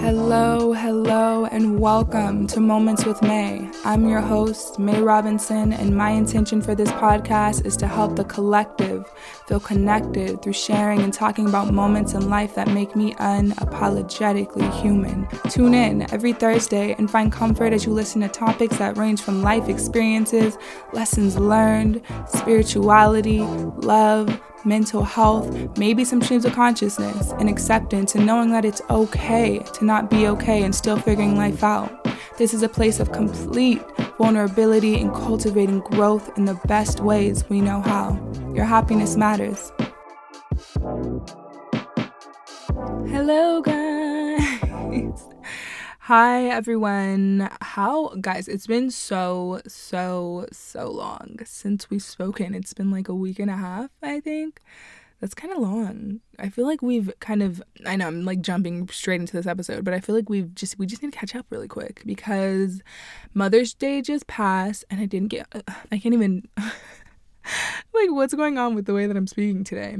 Hello, hello, and welcome to Moments with May. I'm your host, May Robinson, and my intention for this podcast is to help the collective feel connected through sharing and talking about moments in life that make me unapologetically human. Tune in every Thursday and find comfort as you listen to topics that range from life experiences, lessons learned, spirituality, love mental health, maybe some streams of consciousness, and acceptance, and knowing that it's okay to not be okay and still figuring life out. This is a place of complete vulnerability and cultivating growth in the best ways we know how. Your happiness matters. Hello, guys. Hi everyone. How guys, it's been so so so long since we've spoken. It's been like a week and a half, I think. That's kind of long. I feel like we've kind of I know I'm like jumping straight into this episode, but I feel like we've just we just need to catch up really quick because Mother's Day just passed and I didn't get I can't even like what's going on with the way that I'm speaking today.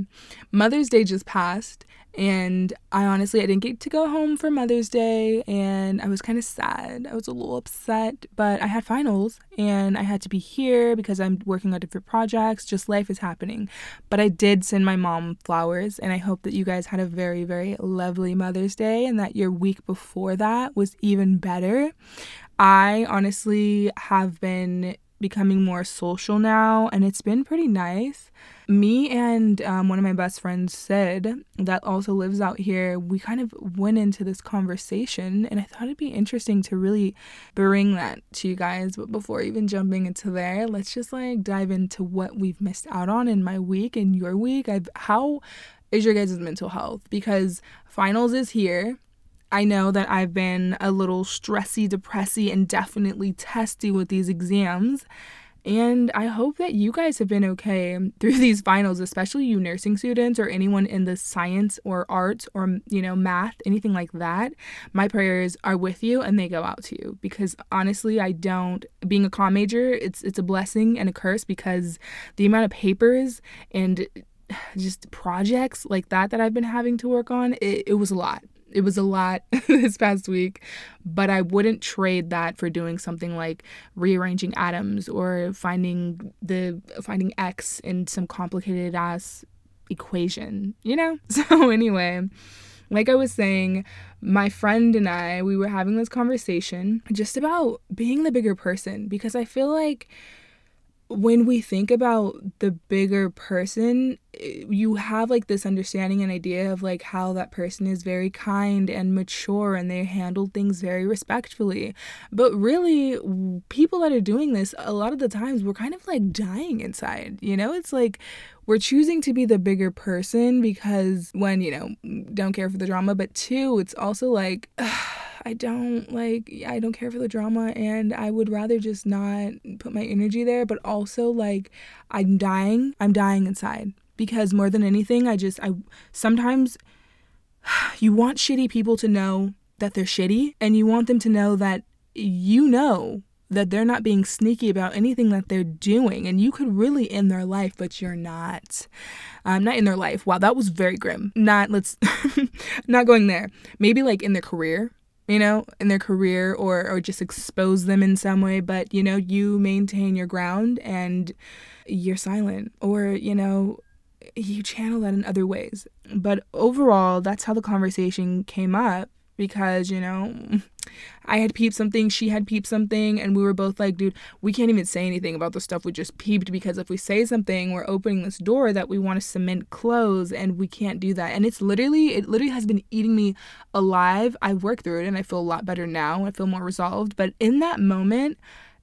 Mother's Day just passed and I honestly I didn't get to go home for Mother's Day and I was kind of sad. I was a little upset, but I had finals and I had to be here because I'm working on different projects. Just life is happening. But I did send my mom flowers and I hope that you guys had a very very lovely Mother's Day and that your week before that was even better. I honestly have been becoming more social now and it's been pretty nice. Me and um, one of my best friends said that also lives out here we kind of went into this conversation and i thought it'd be interesting to really bring that to you guys. But before even jumping into there let's just like dive into what we've missed out on in my week and your week. I've how is your guys' mental health? Because finals is here I know that I've been a little stressy, depressy, and definitely testy with these exams. And I hope that you guys have been okay through these finals, especially you nursing students or anyone in the science or arts or, you know, math, anything like that. My prayers are with you and they go out to you because honestly, I don't being a comm major, it's it's a blessing and a curse because the amount of papers and just projects like that that I've been having to work on, it, it was a lot it was a lot this past week, but I wouldn't trade that for doing something like rearranging atoms or finding the finding x in some complicated ass equation, you know? So anyway, like I was saying, my friend and I, we were having this conversation just about being the bigger person because I feel like when we think about the bigger person, eh, you have like this understanding and idea of like how that person is very kind and mature and they handle things very respectfully. But really, people that are doing this, a lot of the times, we're kind of like dying inside. You know, it's like we're choosing to be the bigger person because when, you know, don't care for the drama, but two, it's also like, I don't like I don't care for the drama and I would rather just not put my energy there, but also like I'm dying. I'm dying inside. Because more than anything, I just I sometimes you want shitty people to know that they're shitty and you want them to know that you know that they're not being sneaky about anything that they're doing and you could really end their life but you're not. Um not in their life. Wow that was very grim. Not let's not going there. Maybe like in their career you know, in their career or or just expose them in some way, but you know, you maintain your ground and you're silent or, you know, you channel that in other ways. But overall, that's how the conversation came up because, you know, I had peeped something, she had peeped something, and we were both like, dude, we can't even say anything about the stuff we just peeped because if we say something, we're opening this door that we want to cement close, and we can't do that. And it's literally, it literally has been eating me alive. I've worked through it and I feel a lot better now. I feel more resolved. But in that moment,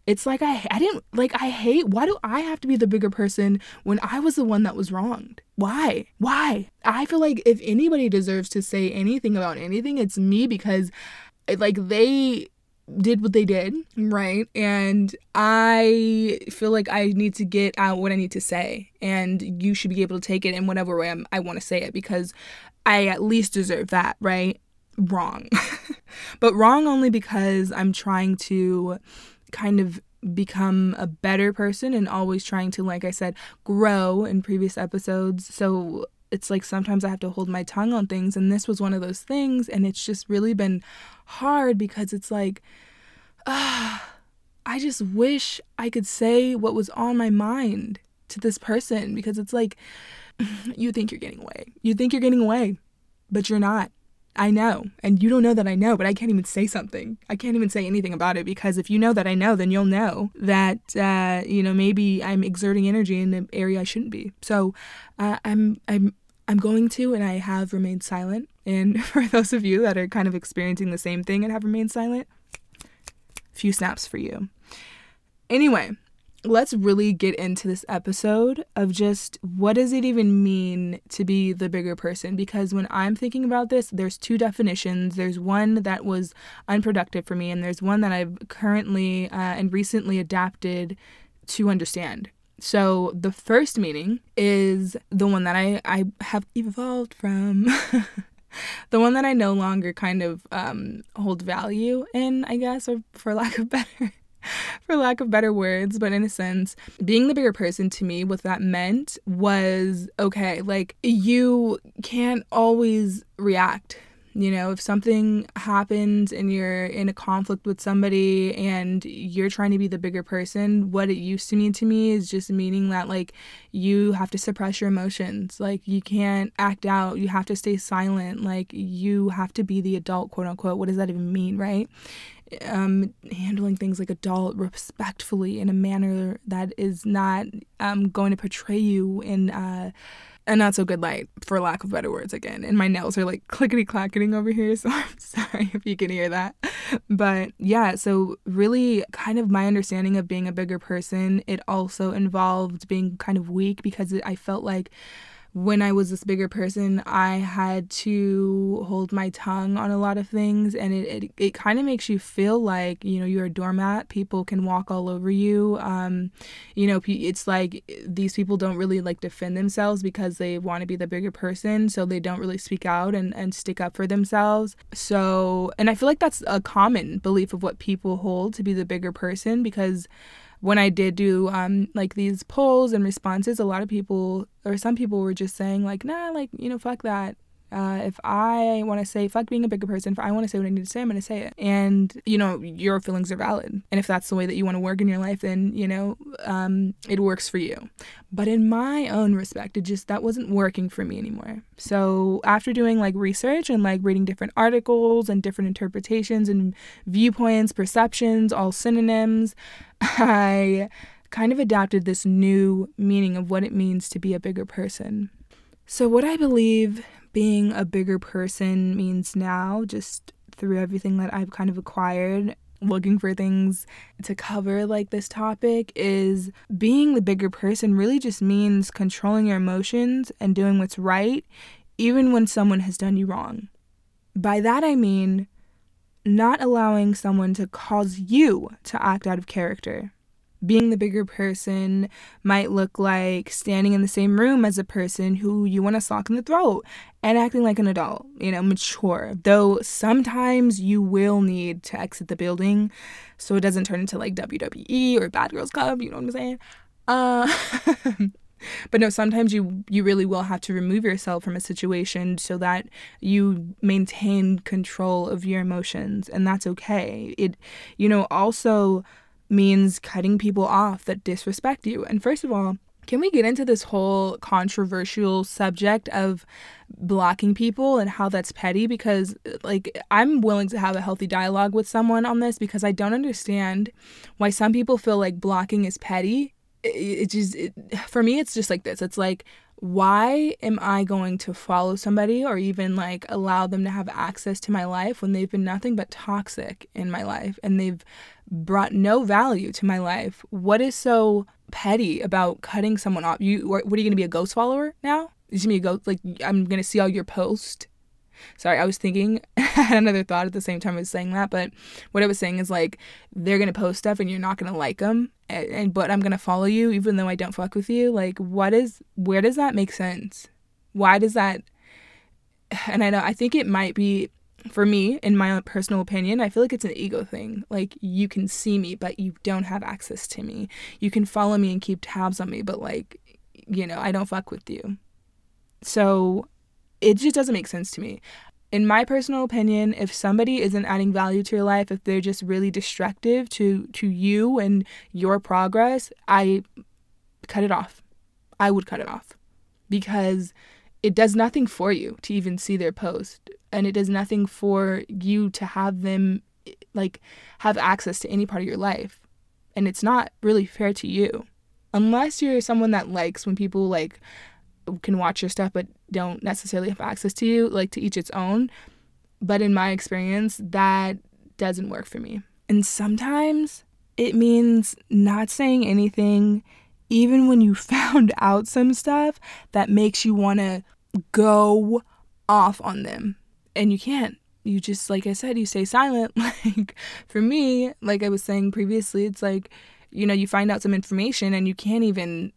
it's like I I didn't like I hate why do I have to be the bigger person when I was the one that was wronged? Why? Why? I feel like if anybody deserves to say anything about anything, it's me because like they did what they did, right? And I feel like I need to get out what I need to say, and you should be able to take it in whatever way I'm, I want to say it because I at least deserve that, right? Wrong. but wrong only because I'm trying to kind of become a better person and always trying to, like I said, grow in previous episodes. So it's like sometimes I have to hold my tongue on things and this was one of those things and it's just really been hard because it's like ah uh, I just wish I could say what was on my mind to this person because it's like you think you're getting away. You think you're getting away, but you're not. I know. And you don't know that I know, but I can't even say something. I can't even say anything about it because if you know that I know, then you'll know that, uh, you know, maybe I'm exerting energy in an area I shouldn't be. So uh, I'm, I'm, I'm going to, and I have remained silent. And for those of you that are kind of experiencing the same thing and have remained silent, a few snaps for you. Anyway, let's really get into this episode of just what does it even mean to be the bigger person because when i'm thinking about this there's two definitions there's one that was unproductive for me and there's one that i've currently uh, and recently adapted to understand so the first meaning is the one that i i have evolved from the one that i no longer kind of um, hold value in i guess or for lack of better for lack of better words, but in a sense, being the bigger person to me, what that meant was okay, like you can't always react. You know, if something happens and you're in a conflict with somebody and you're trying to be the bigger person, what it used to mean to me is just meaning that, like, you have to suppress your emotions. Like, you can't act out. You have to stay silent. Like, you have to be the adult, quote unquote. What does that even mean, right? um, handling things like adult respectfully in a manner that is not um, going to portray you in uh, a not so good light, for lack of better words, again. And my nails are like clickety clacketing over here, so I'm sorry if you can hear that. But yeah, so really, kind of my understanding of being a bigger person, it also involved being kind of weak because I felt like when I was this bigger person, I had to hold my tongue on a lot of things, and it it, it kind of makes you feel like you know you're a doormat. People can walk all over you. Um, you know, it's like these people don't really like defend themselves because they want to be the bigger person, so they don't really speak out and and stick up for themselves. So, and I feel like that's a common belief of what people hold to be the bigger person because when I did do um, like these polls and responses, a lot of people or some people were just saying like, nah, like you know, fuck that. Uh, if I want to say fuck being a bigger person, if I want to say what I need to say, I'm going to say it. And, you know, your feelings are valid. And if that's the way that you want to work in your life, then, you know, um, it works for you. But in my own respect, it just, that wasn't working for me anymore. So after doing like research and like reading different articles and different interpretations and viewpoints, perceptions, all synonyms, I kind of adapted this new meaning of what it means to be a bigger person. So, what I believe being a bigger person means now, just through everything that I've kind of acquired, looking for things to cover like this topic, is being the bigger person really just means controlling your emotions and doing what's right, even when someone has done you wrong. By that I mean not allowing someone to cause you to act out of character being the bigger person might look like standing in the same room as a person who you want to sock in the throat and acting like an adult, you know, mature. Though sometimes you will need to exit the building so it doesn't turn into like WWE or Bad Girls Club, you know what I'm saying? Uh but no sometimes you you really will have to remove yourself from a situation so that you maintain control of your emotions and that's okay it you know also means cutting people off that disrespect you. And first of all, can we get into this whole controversial subject of blocking people and how that's petty? Because, like, I'm willing to have a healthy dialogue with someone on this because I don't understand why some people feel like blocking is petty. It, just, it, for me, it's just like this. It's like, why am I going to follow somebody or even like allow them to have access to my life when they've been nothing but toxic in my life and they've brought no value to my life. What is so petty about cutting someone off? You what are you going to be a ghost follower now? Going to be a ghost like I'm going to see all your posts? Sorry, I was thinking I had another thought at the same time I was saying that, but what I was saying is like they're to post stuff and you're not to like them and, and but I'm to follow you even though I don't fuck with you. Like what is where does that make sense? Why does that and I know I think it might be for me, in my personal opinion, I feel like it's an ego thing. Like, you can see me, but you don't have access to me. You can follow me and keep tabs on me, but, like, you know, I don't fuck with you. So it just doesn't make sense to me. In my personal opinion, if somebody isn't adding value to your life, if they're just really destructive to to you and your progress, I cut it off. I would cut it off because it does nothing for you to even see their post and it does nothing for you to have them like have access to any part of your life and it's not really fair to you unless you're someone that likes when people like can watch your stuff but don't necessarily have access to you like to each its own. But in my experience that doesn't work for me. And sometimes it means not saying anything even when you found out some stuff that makes you want to go off on them. And you can't. You just like i said you stay silent. Like for me like i was saying previously it's like you know you find out some information and you can't even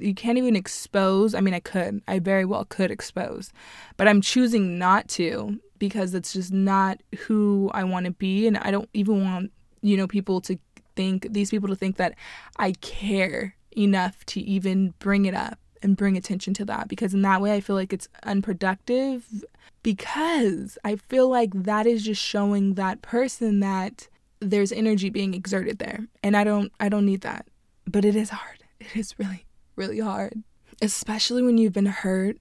you can't even expose i mean i could i very well could expose but i'm choosing not to because it's just not who i want to be and i don't even want you know people to think these people to think that i care enough to even bring it up and bring attention to that because in that way I feel like it's unproductive because I feel like that is just showing that person that there's energy being exerted there and I don't I don't need that. But it is hard. It is really really hard, especially when you've been hurt,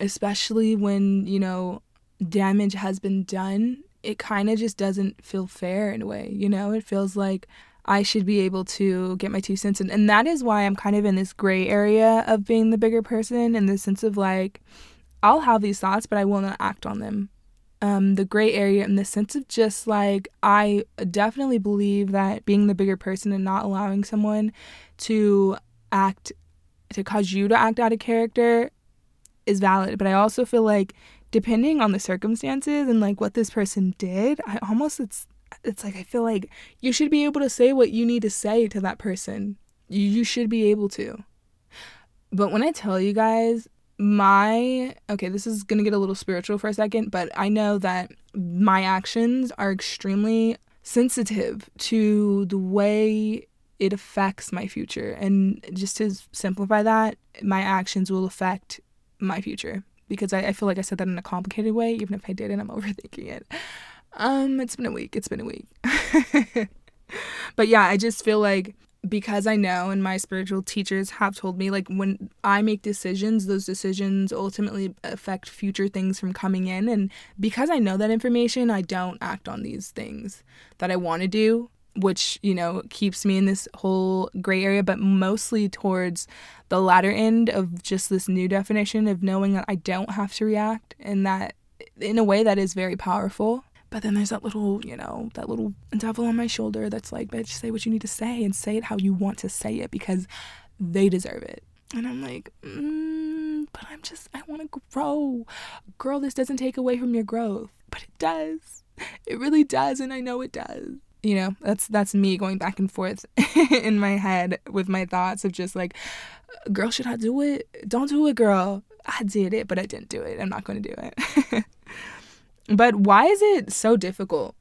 especially when, you know, damage has been done. It kind of just doesn't feel fair in a way, you know? It feels like I should be able to get my two cents in. And that is why I'm kind of in this gray area of being the bigger person in the sense of like, I'll have these thoughts, but I will not act on them. Um, the gray area in the sense of just like, I definitely believe that being the bigger person and not allowing someone to act, to cause you to act out of character is valid. But I also feel like, depending on the circumstances and like what this person did, I almost, it's, it's like I feel like you should be able to say what you need to say to that person. You, you should be able to. But when I tell you guys, my okay, this is going to get a little spiritual for a second, but I know that my actions are extremely sensitive to the way it affects my future. And just to simplify that, my actions will affect my future because I, I feel like I said that in a complicated way, even if I didn't, I'm overthinking it. Um, it's been a week. It's been a week. but yeah, I just feel like because I know and my spiritual teachers have told me like when I make decisions, those decisions ultimately affect future things from coming in and because I know that information, I don't act on these things that I want to do, which, you know, keeps me in this whole gray area, but mostly towards the latter end of just this new definition of knowing that I don't have to react and that in a way that is very powerful but then there's that little, you know, that little devil on my shoulder that's like, bitch, say what you need to say and say it how you want to say it because they deserve it. And I'm like, mm, but I'm just, I want to grow. Girl, this doesn't take away from your growth, but it does. It really does. And I know it does. You know, that's that's me going back and forth in my head with my thoughts of just like, girl, should I do it? Don't do it, girl. I did it, but I didn't do it. I'm not going to do it. But why is it so difficult?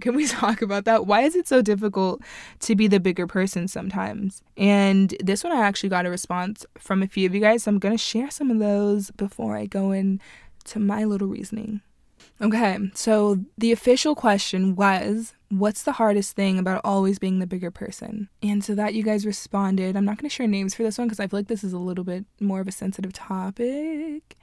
Can we talk about that? Why is it so difficult to be the bigger person sometimes? And this one, I actually got a response from a few of you guys. So I'm going to share some of those before I go in to my little reasoning. Okay, so the official question was What's the hardest thing about always being the bigger person? And so that you guys responded. I'm not going to share names for this one because I feel like this is a little bit more of a sensitive topic.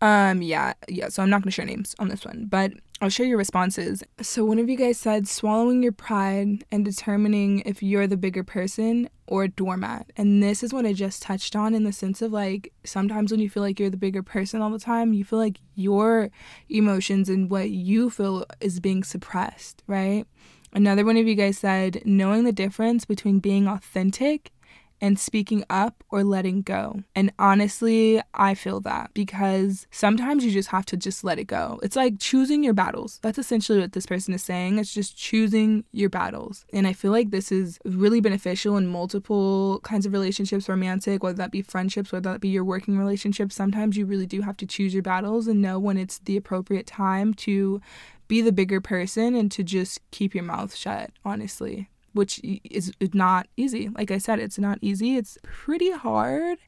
Um, yeah, yeah. So I'm not gonna share names on this one, but I'll share your responses. So one of you guys said swallowing your pride and determining if you're the bigger person or doormat. And this is what I just touched on in the sense of like sometimes when you feel like you're the bigger person all the time, you feel like your emotions and what you feel is being suppressed, right? Another one of you guys said knowing the difference between being authentic and speaking up or letting go. And honestly, I feel that because sometimes you just have to just let it go. It's like choosing your battles. That's essentially what this person is saying. It's just choosing your battles. And I feel like this is really beneficial in multiple kinds of relationships, romantic, whether that be friendships, whether that be your working relationships. Sometimes you really do have to choose your battles and know when it's the appropriate time to be the bigger person and to just keep your mouth shut, honestly which is not easy. Like I said, it's not easy. It's pretty hard,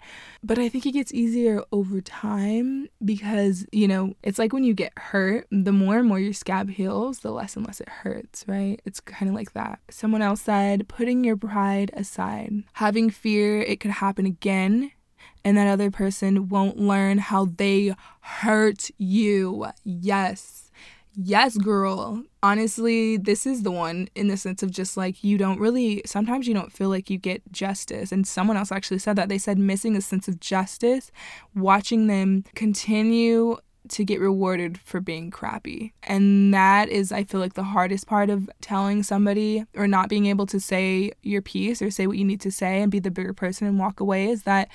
but I think it gets easier over time because, you know, it's like when you get hurt, the more and more your scab heals, the less and less it hurts, right? It's kind of like that. Someone else said, putting your pride aside, having fear it could happen again and that other person won't learn how they hurt you. Yes. Yes, girl. Honestly, this is the one in the sense of just like you don't really, sometimes you don't feel like you get justice. And someone else actually said that. They said missing a sense of justice, watching them continue to get rewarded for being crappy. And that is, I feel like, the hardest part of telling somebody or not being able to say your piece or say what you need to say and be the bigger person and walk away is that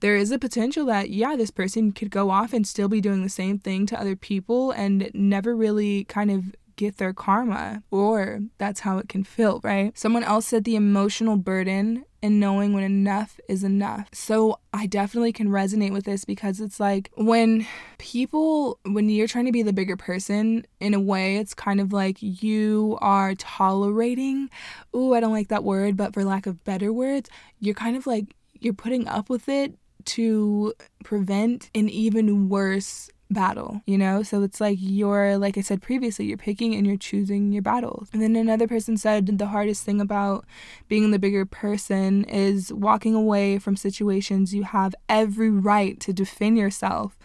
there is a potential that, yeah, this person could go off and still be doing the same thing to other people and never really kind of get their karma, or that's how it can feel, right? Someone else said the emotional burden and knowing when enough is enough. So I definitely can resonate with this because it's like when people, when you're trying to be the bigger person, in a way, it's kind of like you are tolerating, ooh, I don't like that word, but for lack of better words, you're kind of like, you're putting up with it to prevent an even worse battle, you know? So it's like you're, like I said previously, you're picking and you're choosing your battles. And then another person said the hardest thing about being the bigger person is walking away from situations you have every right to defend yourself.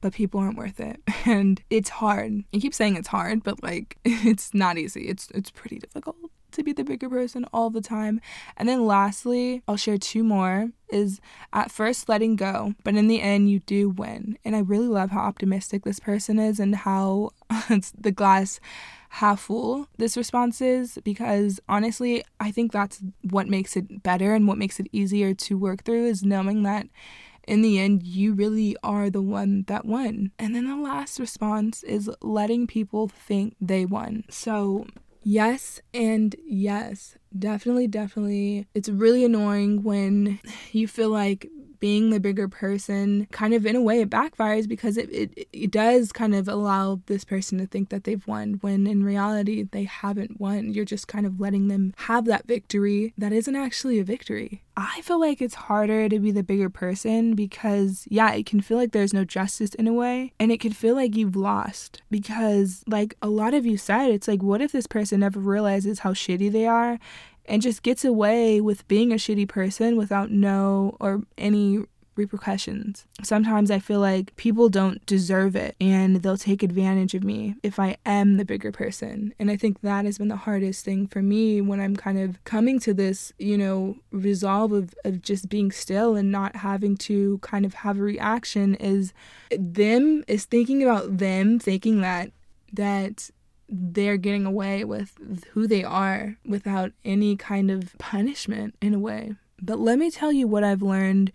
But people aren't worth it. And it's hard. I keep saying it's hard, but like it's not easy. It's it's pretty difficult to be the bigger person all the time. And then lastly, I'll share two more is at first letting go, but in the end you do win. And I really love how optimistic this person is and how it's the glass half full this response is because honestly, I think that's what makes it better and what makes it easier to work through is knowing that in the end, you really are the one that won. And then the last response is letting people think they won. So Yes, and yes. Definitely, definitely. It's really annoying when you feel like being the bigger person kind of in a way it backfires because it, it, it does kind of allow this person to think that they've won when in reality they haven't won. You're just kind of letting them have that victory that isn't actually a victory. I feel like it's harder to be the bigger person because, yeah, it can feel like there's no justice in a way, and it can feel like you've lost because, like a lot of you said, it's like, what if this person never realizes how shitty they are and just gets away with being a shitty person without no or any repercussions. Sometimes I feel like people don't deserve it and they'll take advantage of me if I am the bigger person. And I think that has been the hardest thing for me when I'm kind of coming to this, you know, resolve of, of just being still and not having to kind of have a reaction is them is thinking about them thinking that that they're getting away with who they are without any kind of punishment in a way. But let me tell you what I've learned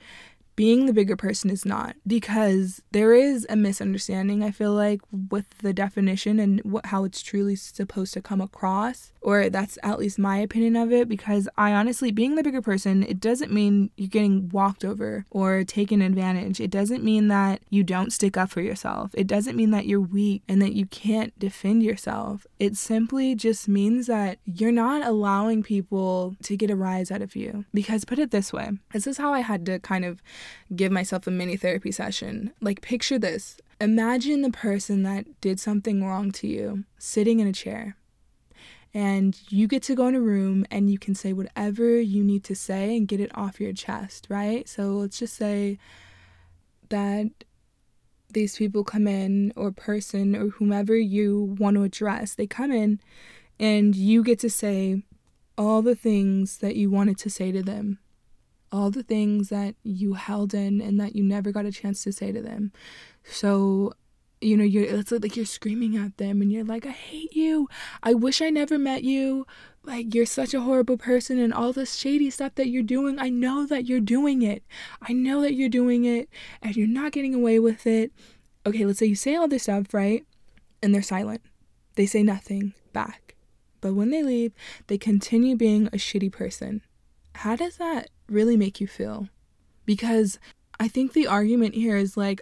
being the bigger person is not because there is a misunderstanding i feel like with the definition and what how it's truly supposed to come across or that's at least my opinion of it because i honestly being the bigger person it doesn't mean you're getting walked over or taken advantage. It doesn't mean that you don't stick up for yourself. It doesn't mean that you're weak and that you can't defend yourself. It simply just means that you're not allowing people to get a rise out of you. Because put it this way this is how i had to kind of give myself a mini therapy session. Like, picture this imagine the person that did something wrong to you sitting in a chair. And you get to go in a room and you can say whatever you need to say and get it off your chest, right? So let's just say that these people come in, or person, or whomever you want to address, they come in and you get to say all the things that you wanted to say to them all the things that you held in and that you never got a chance to say to them. So, you know, you're it's like you're screaming at them and you're like, I hate you. I wish I never met you. Like you're such a horrible person and all this shady stuff that you're doing. I know that you're doing it. I know that you're doing it and you're not getting away with it. Okay, let's say you say all this stuff, right? And they're silent. They say nothing back. But when they leave, they continue being a shitty person. How does that really make you feel. Because I think the argument here is like,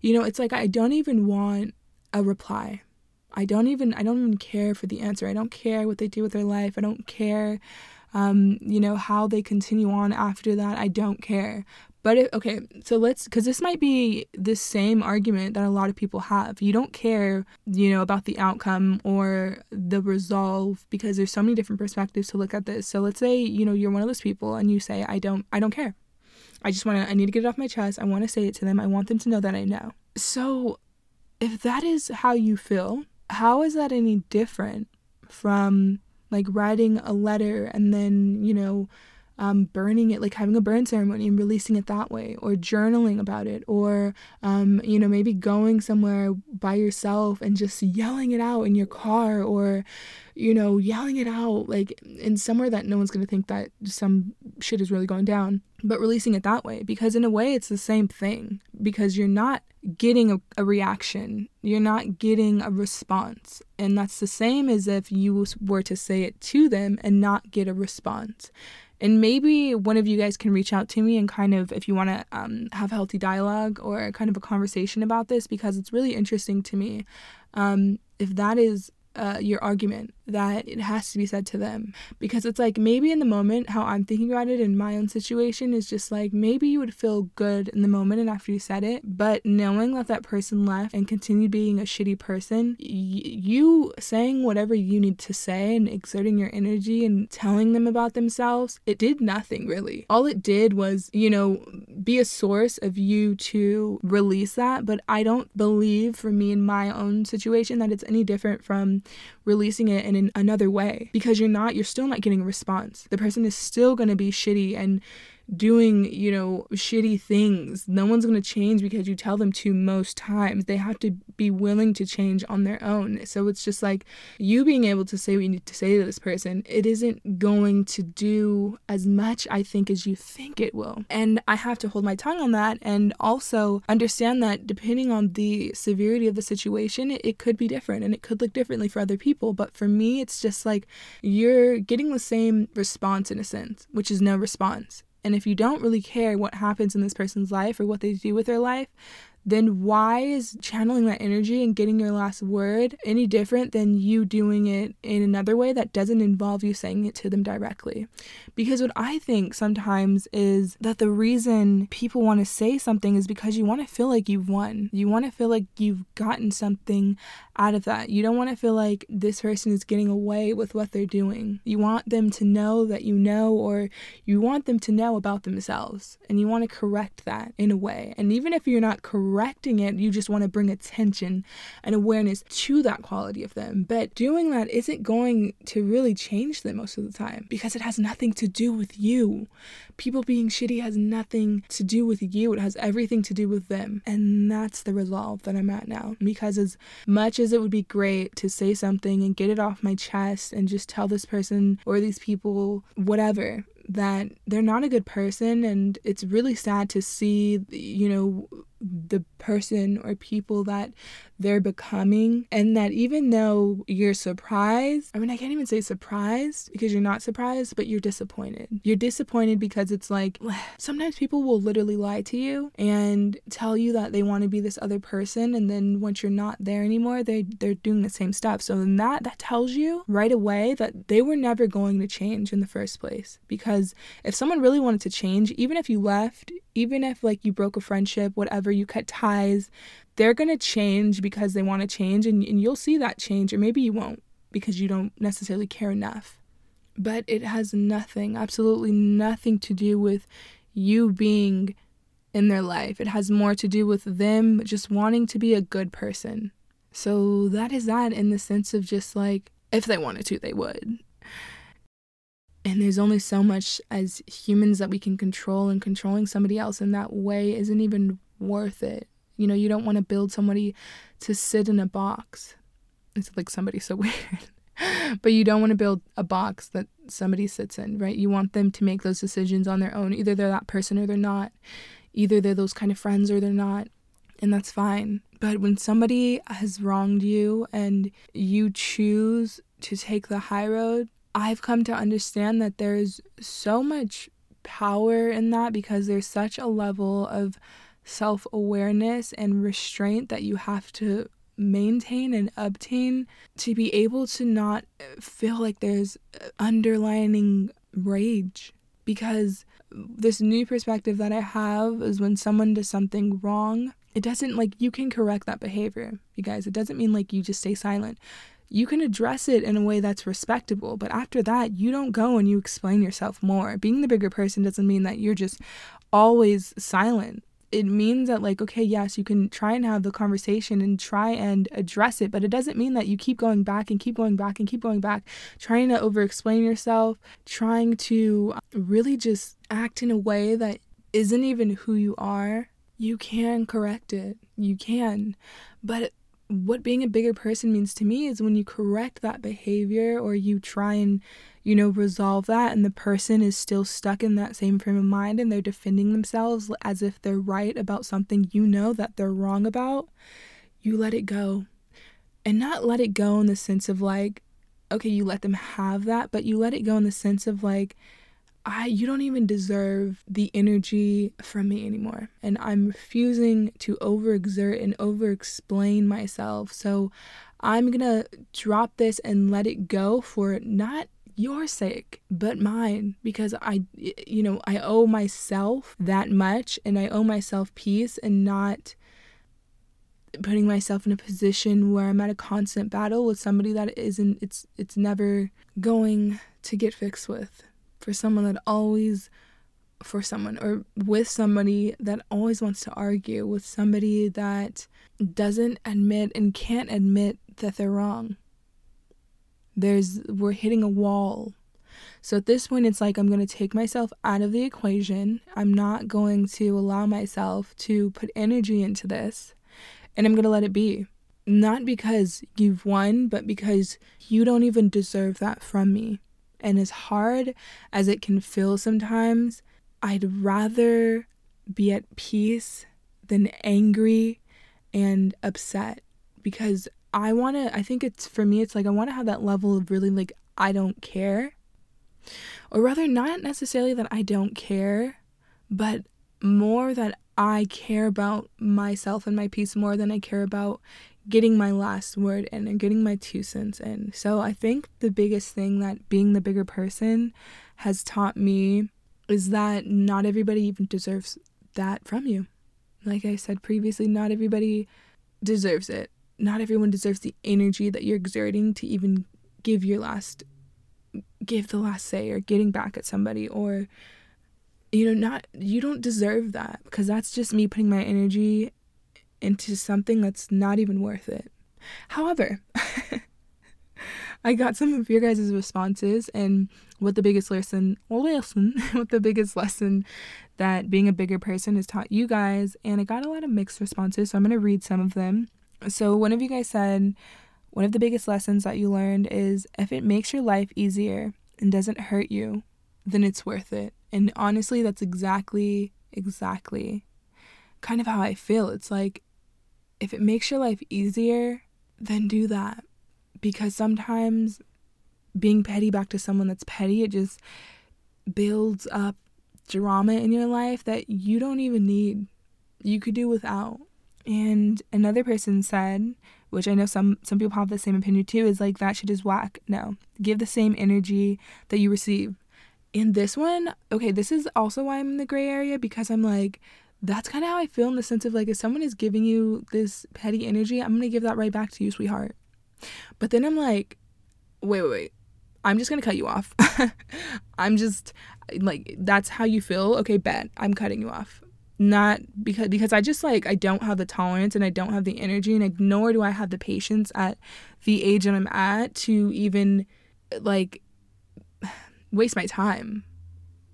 you know, it's like I don't even want a reply. I don't even I don't even care for the answer. I don't care what they do with their life. I don't care um, you know, how they continue on after that, I don't care. But it, okay, so let's, because this might be the same argument that a lot of people have. You don't care, you know, about the outcome or the resolve because there's so many different perspectives to look at this. So let's say, you know, you're one of those people and you say, I don't, I don't care. I just want to, I need to get it off my chest. I want to say it to them. I want them to know that I know. So if that is how you feel, how is that any different from like writing a letter and then, you know, um, burning it, like having a burn ceremony and releasing it that way, or journaling about it, or, um, you know, maybe going somewhere by yourself and just yelling it out in your car, or, you know, yelling it out like in somewhere that no one's going to think that some shit is really going down, but releasing it that way. Because in a way, it's the same thing, because you're not getting a, a reaction, you're not getting a response. And that's the same as if you were to say it to them and not get a response. And maybe one of you guys can reach out to me and kind of, if you want to um, have healthy dialogue or kind of a conversation about this, because it's really interesting to me. Um, if that is uh, your argument that it has to be said to them. Because it's like maybe in the moment how i'm thinking about it in my own situation is just like maybe you would feel good in the moment and after you said it but knowing that that person left and continued being a shitty person y- you saying whatever you need to say and exerting your energy and telling them about themselves it did nothing really. All it did was you know be a source of you to release that but i don't believe for me in my own situation that it's any different from releasing it in an, another way. Because you're not you're still not getting a response. The person is still going to be shitty and doing, you know, shitty things. No one's going to change because you tell them to most times. They have to be willing to change on their own. So it's just like you being able to say what you need to say to this person, it isn't going to do as much, I think, as you think it will. And I have to hold my tongue on that and also understand that depending on the severity of the situation, it, it could be different and it could look differently for other people. But for me, it's just like you're getting the same response in a sense, which is no response. And if you don't really care what happens in this person's life or what they do with their life, then why is channeling that energy and getting your last word any different than you doing it in another way that doesn't involve you saying it to them directly? Because what I think sometimes is that the reason people want to say something is because you want to feel like you've won. You want to feel like you've gotten something out of that. You don't want to feel like this person is getting away with what they're doing. You want them to know that you know, or you want them to know about themselves, and you want to correct that in a way. And even if you're not correct, correcting it, you just want to bring attention and awareness to that quality of them. But doing that isn't going to really change them most of the time because it has nothing to do with you. People being shitty has nothing to do with you, it has everything to do with them. And that's the resolve that I'm at now. Because as much as it would be great to say something and get it off my chest and just tell this person or these people whatever, that they're not a good person and it's really sad to see you know the person or people that they're becoming. And that even though you're surprised i mean i can't even say surprised because you're not surprised but you're disappointed. You're disappointed because it's like sometimes people will literally lie to you and tell you that they want to be this other person. And then once you're not there anymore they they're doing the same stuff. So then that that tells you right away that they were never going to change in the first place. Because because if someone really wanted to change, even if you left, even if like you broke a friendship, whatever, you cut ties, they're going to change because they want to change and, and you'll see that change or maybe you won't because you don't necessarily care enough. But it has nothing, absolutely nothing to do with you being in their life. It has more to do with them just wanting to be a good person. So that is that in the sense of just like if they wanted to, they would. And there's only so much as humans that we can control, and controlling somebody else in that way isn't even worth it. You know, you don't want to build somebody to sit in a box. It's like somebody so weird. but you don't want to build a box that somebody sits in, right? You want them to make those decisions on their own. Either they're that person or they're not. Either they're those kind of friends or they're not. And that's fine. But when somebody has wronged you and you choose to take the high road, I've come to understand that there's so much power in that because there's such a level of self awareness and restraint that you have to maintain and obtain to be able to not feel like there's underlining rage because this new perspective that I have is when someone does something wrong, it doesn't like you can correct that behavior, you guys. It doesn't mean like you just stay silent. You can address it in a way that's respectable, but after that, you don't go and you explain yourself more. Being the bigger person doesn't mean that you're just always silent. It means that like okay yes you can try and have the conversation and try and address it but it doesn't mean that you keep going back and keep going back and keep going back trying to over explain yourself trying to um, really just act in a way that isn't even who you are. You can correct it. You can. But what being a bigger person means to me is when you correct that behavior or you try and you know, resolve that and the person is still stuck in that same frame of mind and they're defending themselves as if they're right about something you know that they're wrong about, you let it go. And not let it go in the sense of like, okay, you let them have that, but you let it go in the sense of like, I you don't even deserve the energy from me anymore. And I'm refusing to overexert and overexplain myself. So I'm gonna drop this and let it go for not your sake, but mine, because I, you know, I owe myself that much and I owe myself peace and not putting myself in a position where I'm at a constant battle with somebody that isn't, it's, it's never going to get fixed with. For someone that always, for someone, or with somebody that always wants to argue, with somebody that doesn't admit and can't admit that they're wrong there's we're hitting a wall. So at this point it's like I'm going to take myself out of the equation. I'm not going to allow myself to put energy into this and I'm going to let it be. Not because you've won, but because you don't even deserve that from me. And as hard as it can feel sometimes, I'd rather be at peace than angry and upset because I want to, I think it's for me, it's like I want to have that level of really like, I don't care. Or rather, not necessarily that I don't care, but more that I care about myself and my peace more than I care about getting my last word in and getting my two cents in. So I think the biggest thing that being the bigger person has taught me is that not everybody even deserves that from you. Like I said previously, not everybody deserves it not everyone deserves the energy that you're exerting to even give your last give the last say or getting back at somebody or you know not you don't deserve that because that's just me putting my energy into something that's not even worth it however i got some of your guys' responses and what the biggest lesson lesson what the biggest lesson that being a bigger person has taught you guys and i got a lot of mixed responses so i'm to read some of them so, one of you guys said one of the biggest lessons that you learned is if it makes your life easier and doesn't hurt you, then it's worth it. And honestly, that's exactly, exactly kind of how I feel. It's like if it makes your life easier, then do that. Because sometimes being petty back to someone that's petty, it just builds up drama in your life that you don't even need. You could do without. And another person said, which I know some some people have the same opinion too, is like that shit is whack. No, give the same energy that you receive. In this one, okay, this is also why I'm in the gray area because I'm like, that's kind of how I feel in the sense of like, if someone is giving you this petty energy, I'm gonna give that right back to you, sweetheart. But then I'm like, wait, wait, wait. I'm just gonna cut you off. I'm just like, that's how you feel. Okay, bet. I'm cutting you off not because because I just like I don't have the tolerance and I don't have the energy and like nor do I have the patience at the age that I'm at to even like waste my time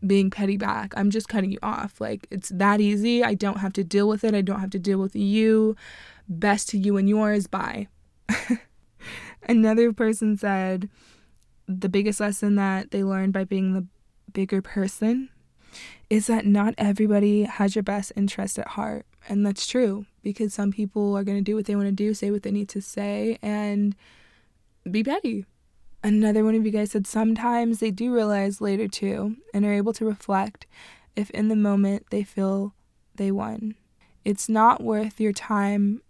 being petty back. I'm just cutting you off. Like it's that easy. I don't have to deal with it. I don't have to deal with you. Best to you and yours. Bye. Another person said the biggest lesson that they learned by being the bigger person is that not everybody has your best interest at heart. And that's true because some people are going to do what they want to do, say what they need to say, and be petty. Another one of you guys said sometimes they do realize later too and are able to reflect if in the moment they feel they won. It's not worth your time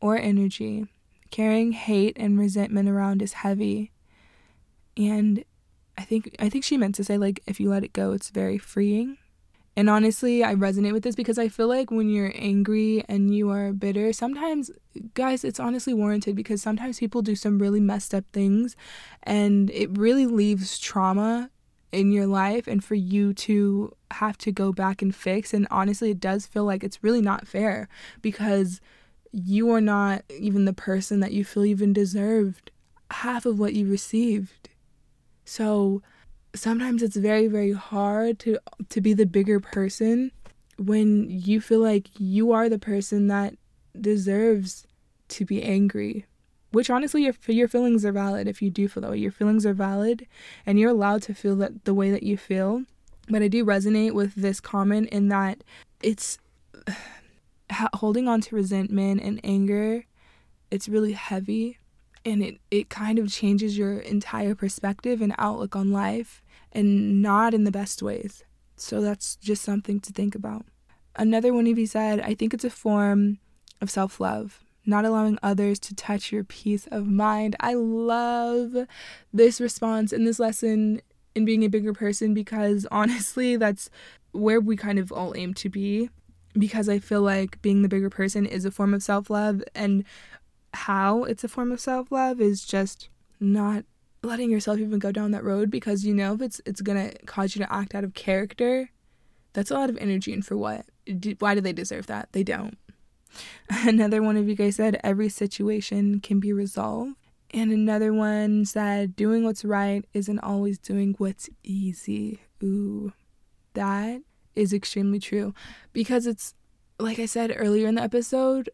or energy. Carrying hate and resentment around is heavy. And I think I think she meant to say like if you let it go, it's very freeing. And honestly, I resonate with this because I feel like when you're angry and you are bitter, sometimes, guys, it's honestly warranted because sometimes people do some really messed up things and it really leaves trauma in your life and for you to have to go back and fix. And honestly, it does feel like it's really not fair because you are not even the person that you feel even deserved half of what you received. So, sometimes it's very very hard to to be the bigger person when you feel like you are the person that deserves to be angry which honestly your, your feelings are valid if you do feel that way. Your feelings are valid and you're allowed to feel that the way that you feel. But i do resonate with this comment in that it's holding on to resentment and anger it's really heavy and it, it kind of changes your entire perspective and outlook on life and not in the best ways. So that's just something to think about. Another one of you said, I think it's a form of self love, not allowing others to touch your peace of mind. I love this response and this lesson in being a bigger person because honestly, that's where we kind of all aim to be. Because I feel like being the bigger person is a form of self love, and how it's a form of self love is just not letting yourself even go down that road because you know if it's it's gonna cause you to act out of character that's a lot of energy and for what? Why do they deserve that? They don't. Another one of you guys said every situation can be resolved. And another one said doing what's right isn't always doing what's easy. Ooh that is extremely true. Because it's like i said earlier in the episode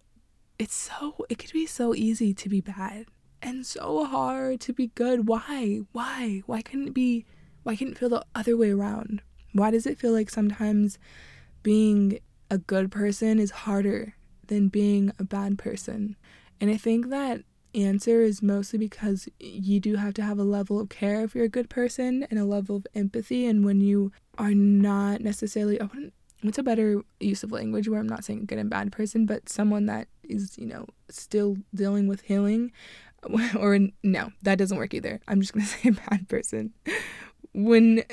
it's so it could be so easy to be bad and so hard to be good. Why? Why? Why couldn't it be why couldn't it feel the other way around? Why does it feel like sometimes being a good person is harder than being a bad person? And I think that answer is mostly because you do have to have a level of care if you're a good person and a level of empathy and when you are not necessarily I wouldn't what's a better use of language where I'm not saying good and bad person, but someone that is, you know, still dealing with healing. or no, that doesn't work either. I'm just going to say a bad person. When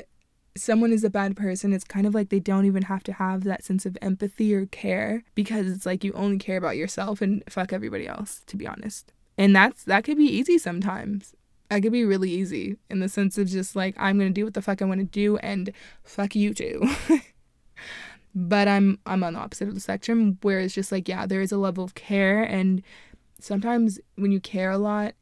someone is a bad person, it's kind of like they don't even have to have that sense of empathy or care because it's like you only care about yourself and fuck everybody else, to be honest. And that's that could be easy sometimes. That could be really easy in the sense of just like I'm gonna do what the fuck I want to do and fuck you too. but I'm I'm on the opposite of the spectrum where it's just like yeah, there is a level of care and sometimes when you care a lot,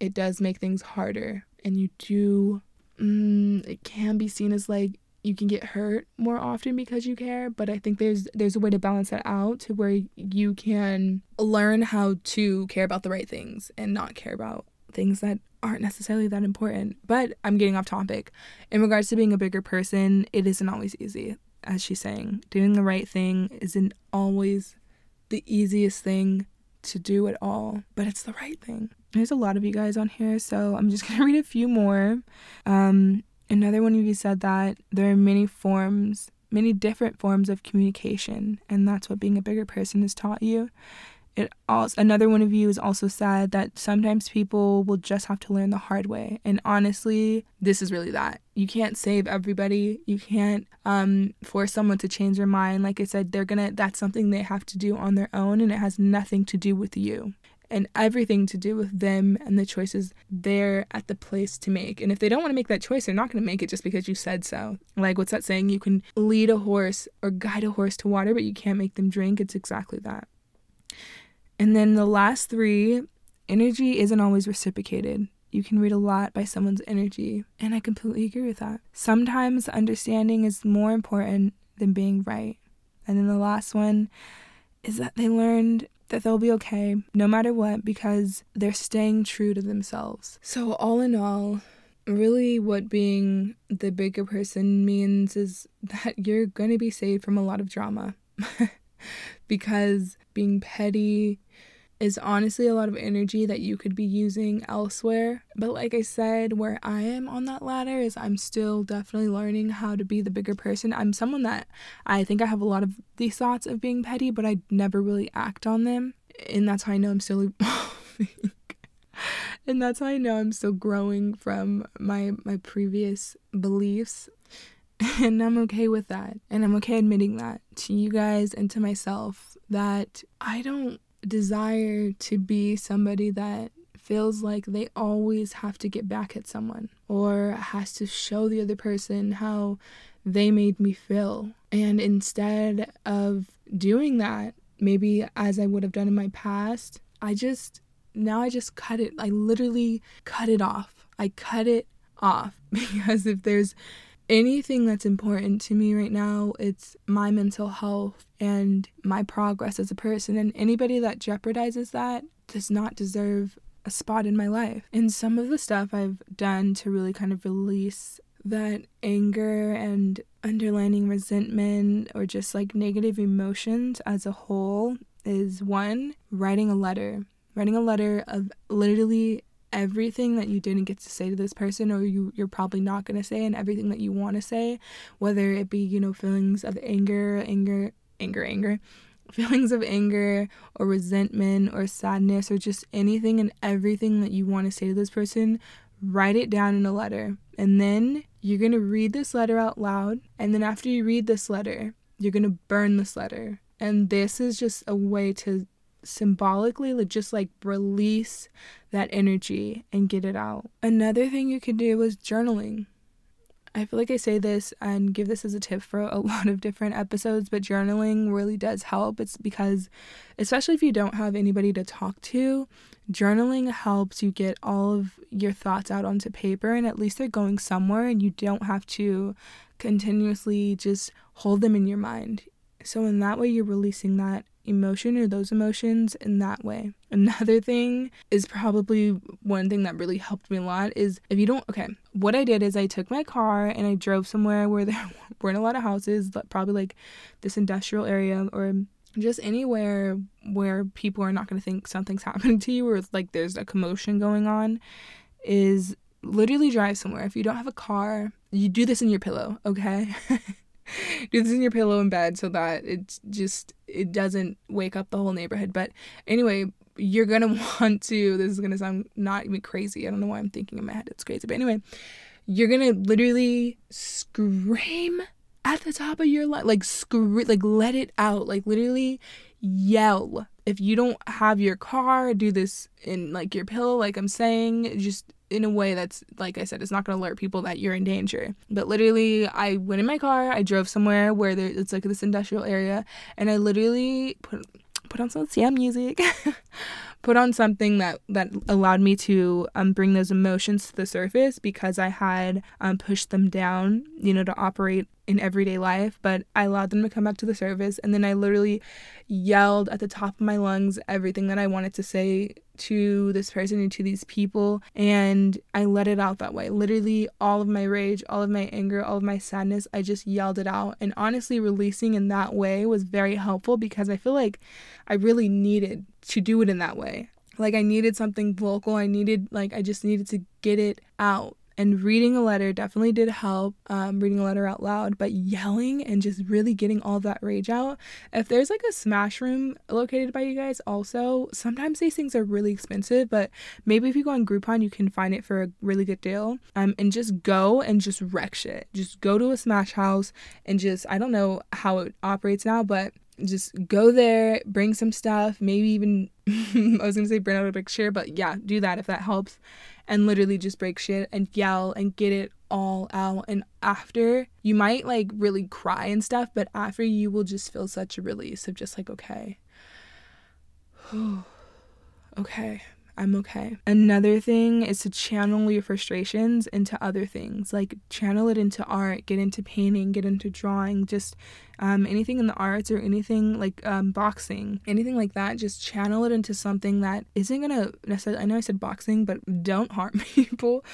it does make things harder. And you do, mm, it can be seen as like you can get hurt more often because you care. But i think there's there's a way to balance that out to where you can learn how to care about the right things and not care about things that aren't necessarily that important. But i'm getting off topic. In regards to being a bigger person it isn't always easy as she's saying. Doing the right thing isn't always the easiest thing to do it all, but it's the right thing. There's a lot of you guys on here, so I'm just gonna read a few more. Um, another one of you said that there are many forms, many different forms of communication, and that's what being a bigger person has taught you it also another one of you is also said that sometimes people will just have to learn the hard way and honestly this is really that you can't save everybody you can't um, force someone to change their mind like i said they're gonna that's something they have to do on their own and it has nothing to do with you and everything to do with them and the choices they're at the place to make. And if they don't want to make that choice, they're not going to make it just because you said so. Like, what's that saying? You can lead a horse or guide a horse to water, but you can't make them drink. It's exactly that. And then the last three energy isn't always reciprocated. You can read a lot by someone's energy, and I completely agree with that. Sometimes understanding is more important than being right. And then the last one is that they learned that they'll be okay no matter what because they're staying true to themselves. So, all in all, really what being the bigger person means is that you're going to be saved from a lot of drama. because being petty is honestly a lot of energy that you could be using elsewhere. But like I said, where I am on that ladder is I'm still definitely learning how to be the bigger person. I'm someone that I think I have a lot of these thoughts of being petty, but I never really act on them. And that's how I know I'm still and that's how I know I'm still growing from my my previous beliefs. And I'm okay with that. And I'm okay admitting that to you guys and to myself that I don't desire to be somebody that feels like they always have to get back at someone or has to show the other person how they made me feel. And instead of doing that, maybe as I would have done in my past, I just now I just cut it. I literally cut it off. I cut it off because if there's anything that's important to me right now, it's my mental health and my progress as a person. And anybody that jeopardizes that does not deserve a spot in my life. And some of the stuff I've done to really kind of release that anger and underlining resentment or just like negative emotions as a whole is one, writing a letter. Writing a letter of literally everything that you didn't get to say to this person or you you're probably not going to say and everything that you want to say whether it be you know feelings of anger anger anger anger feelings of anger or resentment or sadness or just anything and everything that you want to say to this person write it down in a letter. And then you're going to read this letter out loud and then after you read this letter you're going to burn this letter. And this is just a way to symbolically just like release that energy and get it out. Another thing you could do is journaling. I feel like I say this and give this as a tip for a lot of different episodes, but journaling really does help. It's because, especially if you don't have anybody to talk to, journaling helps you get all of your thoughts out onto paper and at least they're going somewhere and you don't have to continuously just hold them in your mind. So, in that way, you're releasing that emotion or those emotions in that way. Another thing is probably one thing that really helped me a lot is if you don't, okay, what I did is I took my car and I drove somewhere where there weren't a lot of houses, but probably like this industrial area or just anywhere where people are not going to think something's happening to you or like there's a commotion going on is literally drive somewhere. If you don't have a car, you do this in your pillow, okay? do this in your pillow in bed so that it's just it doesn't wake up the whole neighborhood. But anyway, you're gonna want to. This is gonna sound not even crazy. I don't know why I'm thinking in my head it's crazy, but anyway, you're gonna literally scream at the top of your lungs, like scream, like let it out, like literally yell. If you don't have your car, do this in like your pillow, like I'm saying, just in a way that's like I said, it's not gonna alert people that you're in danger. But literally, I went in my car, I drove somewhere where there it's like this industrial area, and I literally put put on some Sam music, put on something that that allowed me to um, bring those emotions to the surface because I had um, pushed them down, you know, to operate in everyday life, but I allowed them to come back to the surface. And then I literally yelled at the top of my lungs everything that I wanted to say to this person and to these people. And I let it out that way. Literally, all of my rage, all of my anger, all of my sadness, I just yelled it out. And honestly, releasing in that way was very helpful because I feel like I really needed to do it in that way. Like, I needed something vocal. I needed, like, I just needed to get it out and reading a letter definitely did help um, reading a letter out loud but yelling and just really getting all that rage out. If there's like a smash room located by you guys also sometimes these things are really expensive but maybe if you go on groupon you can find it for a really good deal. Um, and just go and just wreck shit. Just go to a smash house and just i don't know how it operates now but just go there, bring some stuff, maybe even I was gonna say burn out a big picture, but yeah, do that if that helps. And literally just break shit and yell and get it all out. And after, you might like really cry and stuff, but after, you will just feel such a release of just like, okay, okay, I'm okay. Another thing is to channel your frustrations into other things, like channel it into art, get into painting, get into drawing, just um, anything in the arts or anything like um, boxing, anything like that. Just channel it into something that isn't gonna necessarily. I know I said boxing, but don't harm people.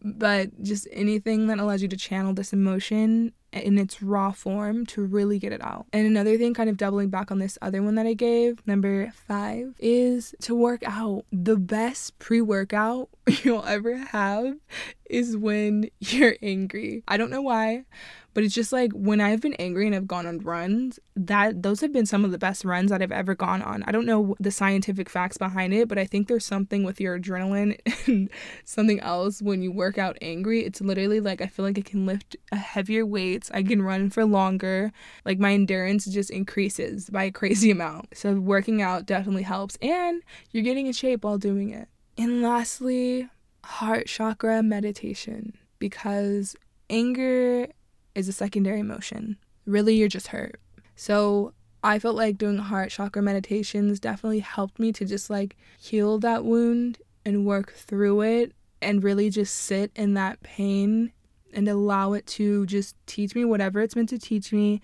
But just anything that allows you to channel this emotion in its raw form to really get it out. And another thing, kind of doubling back on this other one that I gave, number five, is to work out. The best pre workout you'll ever have is when you're angry. I don't know why, But it's just like when I've been angry and I've gone on runs, that those have been some of the best runs that I've ever gone on. I don't know the scientific facts behind it, but I think there's something with your adrenaline and something else when you work out angry. It's literally like I feel like I can lift heavier weights, I can run for longer. Like my endurance just increases by a crazy amount. So working out definitely helps and you're getting in shape while doing it. And lastly, heart chakra meditation because anger is a secondary emotion. Really, you're just hurt. So I felt like doing heart chakra meditations definitely helped me to just like heal that wound and work through it and really just sit in that pain and allow it to just teach me whatever it's meant to teach me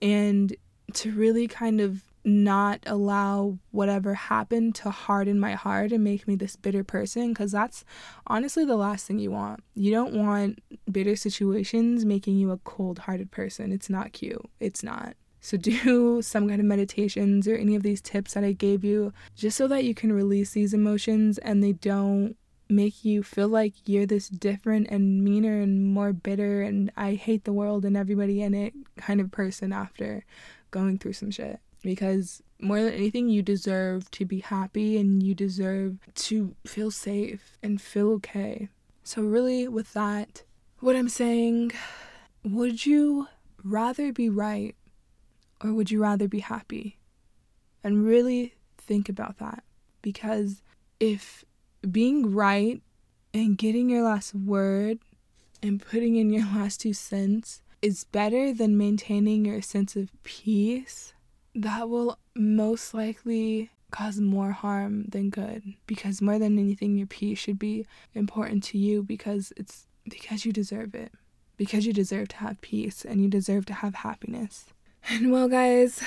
and to really kind of not allow whatever happened to harden my heart and make me this bitter person because that's honestly the last thing you want. You don't want bitter situations making you a cold hearted person. It's not cute. It's not. So, do some kind of meditations or any of these tips that I gave you just so that you can release these emotions and they don't make you feel like you're this different and meaner and more bitter and I hate the world and everybody in it kind of person after going through some shit because more than anything, you deserve to be happy and you deserve to feel safe and feel okay. So, really, with that, what I'm saying, would you rather be right or would you rather be happy? And really think about that because if being right and getting your last word and putting in your last two cents is better than maintaining your sense of peace that will most likely cause more harm than good. Because more than anything your peace should be important to you because it's because you deserve it. Because you deserve to have peace and you deserve to have happiness. And well guys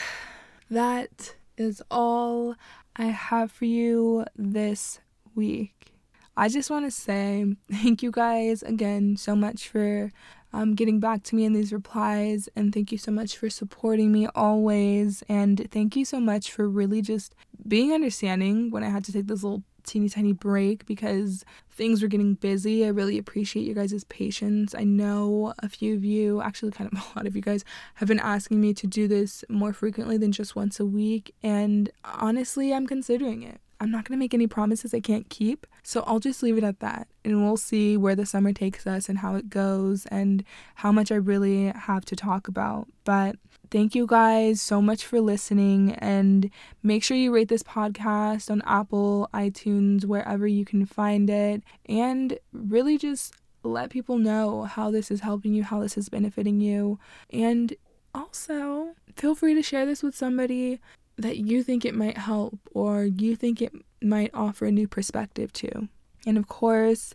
that is all i have for you this week. I just want to say thank you guys again so much for um, getting back to me in these replies. And thank you so much for supporting me always. And thank you so much for really just being understanding when I had to take this little teeny tiny break because things were getting busy. I really appreciate you guys' patience. I know a few of you, actually, kind of a lot of you guys, have been asking me to do this more frequently than just once a week. And honestly, I'm considering it. I'm not going to make any promises I can't keep. So I'll just leave it at that. And we'll see where the summer takes us and how it goes and how much I really have to talk about. But thank you guys so much for listening. And make sure you rate this podcast on Apple, iTunes, wherever you can find it. And really just let people know how this is helping you, how this is benefiting you. And also, feel free to share this with somebody that you think it might help or you think it might offer a new perspective to. And of course,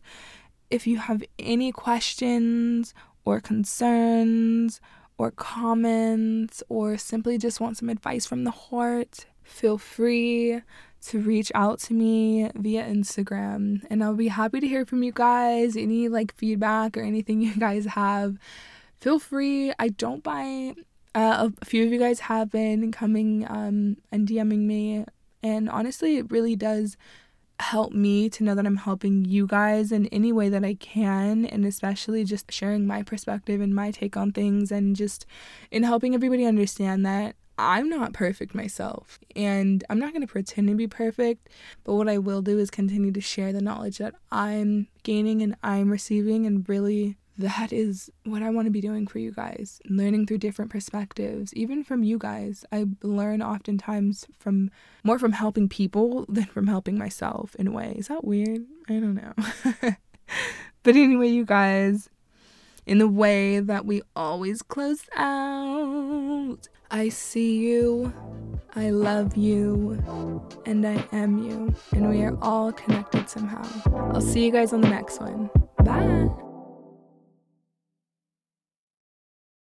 if you have any questions or concerns or comments or simply just want some advice from the heart, feel free to reach out to me via Instagram and I'll be happy to hear from you guys. Any like feedback or anything you guys have, feel free. I don't buy uh, a few of you guys have been coming um, and DMing me, and honestly, it really does help me to know that I'm helping you guys in any way that I can, and especially just sharing my perspective and my take on things, and just in helping everybody understand that I'm not perfect myself, and I'm not going to pretend to be perfect, but what I will do is continue to share the knowledge that I'm gaining and I'm receiving, and really that is what I want to be doing for you guys, learning through different perspectives, even from you guys. I learn oftentimes from more from helping people than from helping myself in a way. Is that weird? I don't know. but anyway, you guys, in the way that we always close out, I see you, I love you, and I am you, and we are all connected somehow. I'll see you guys on the next one. Bye.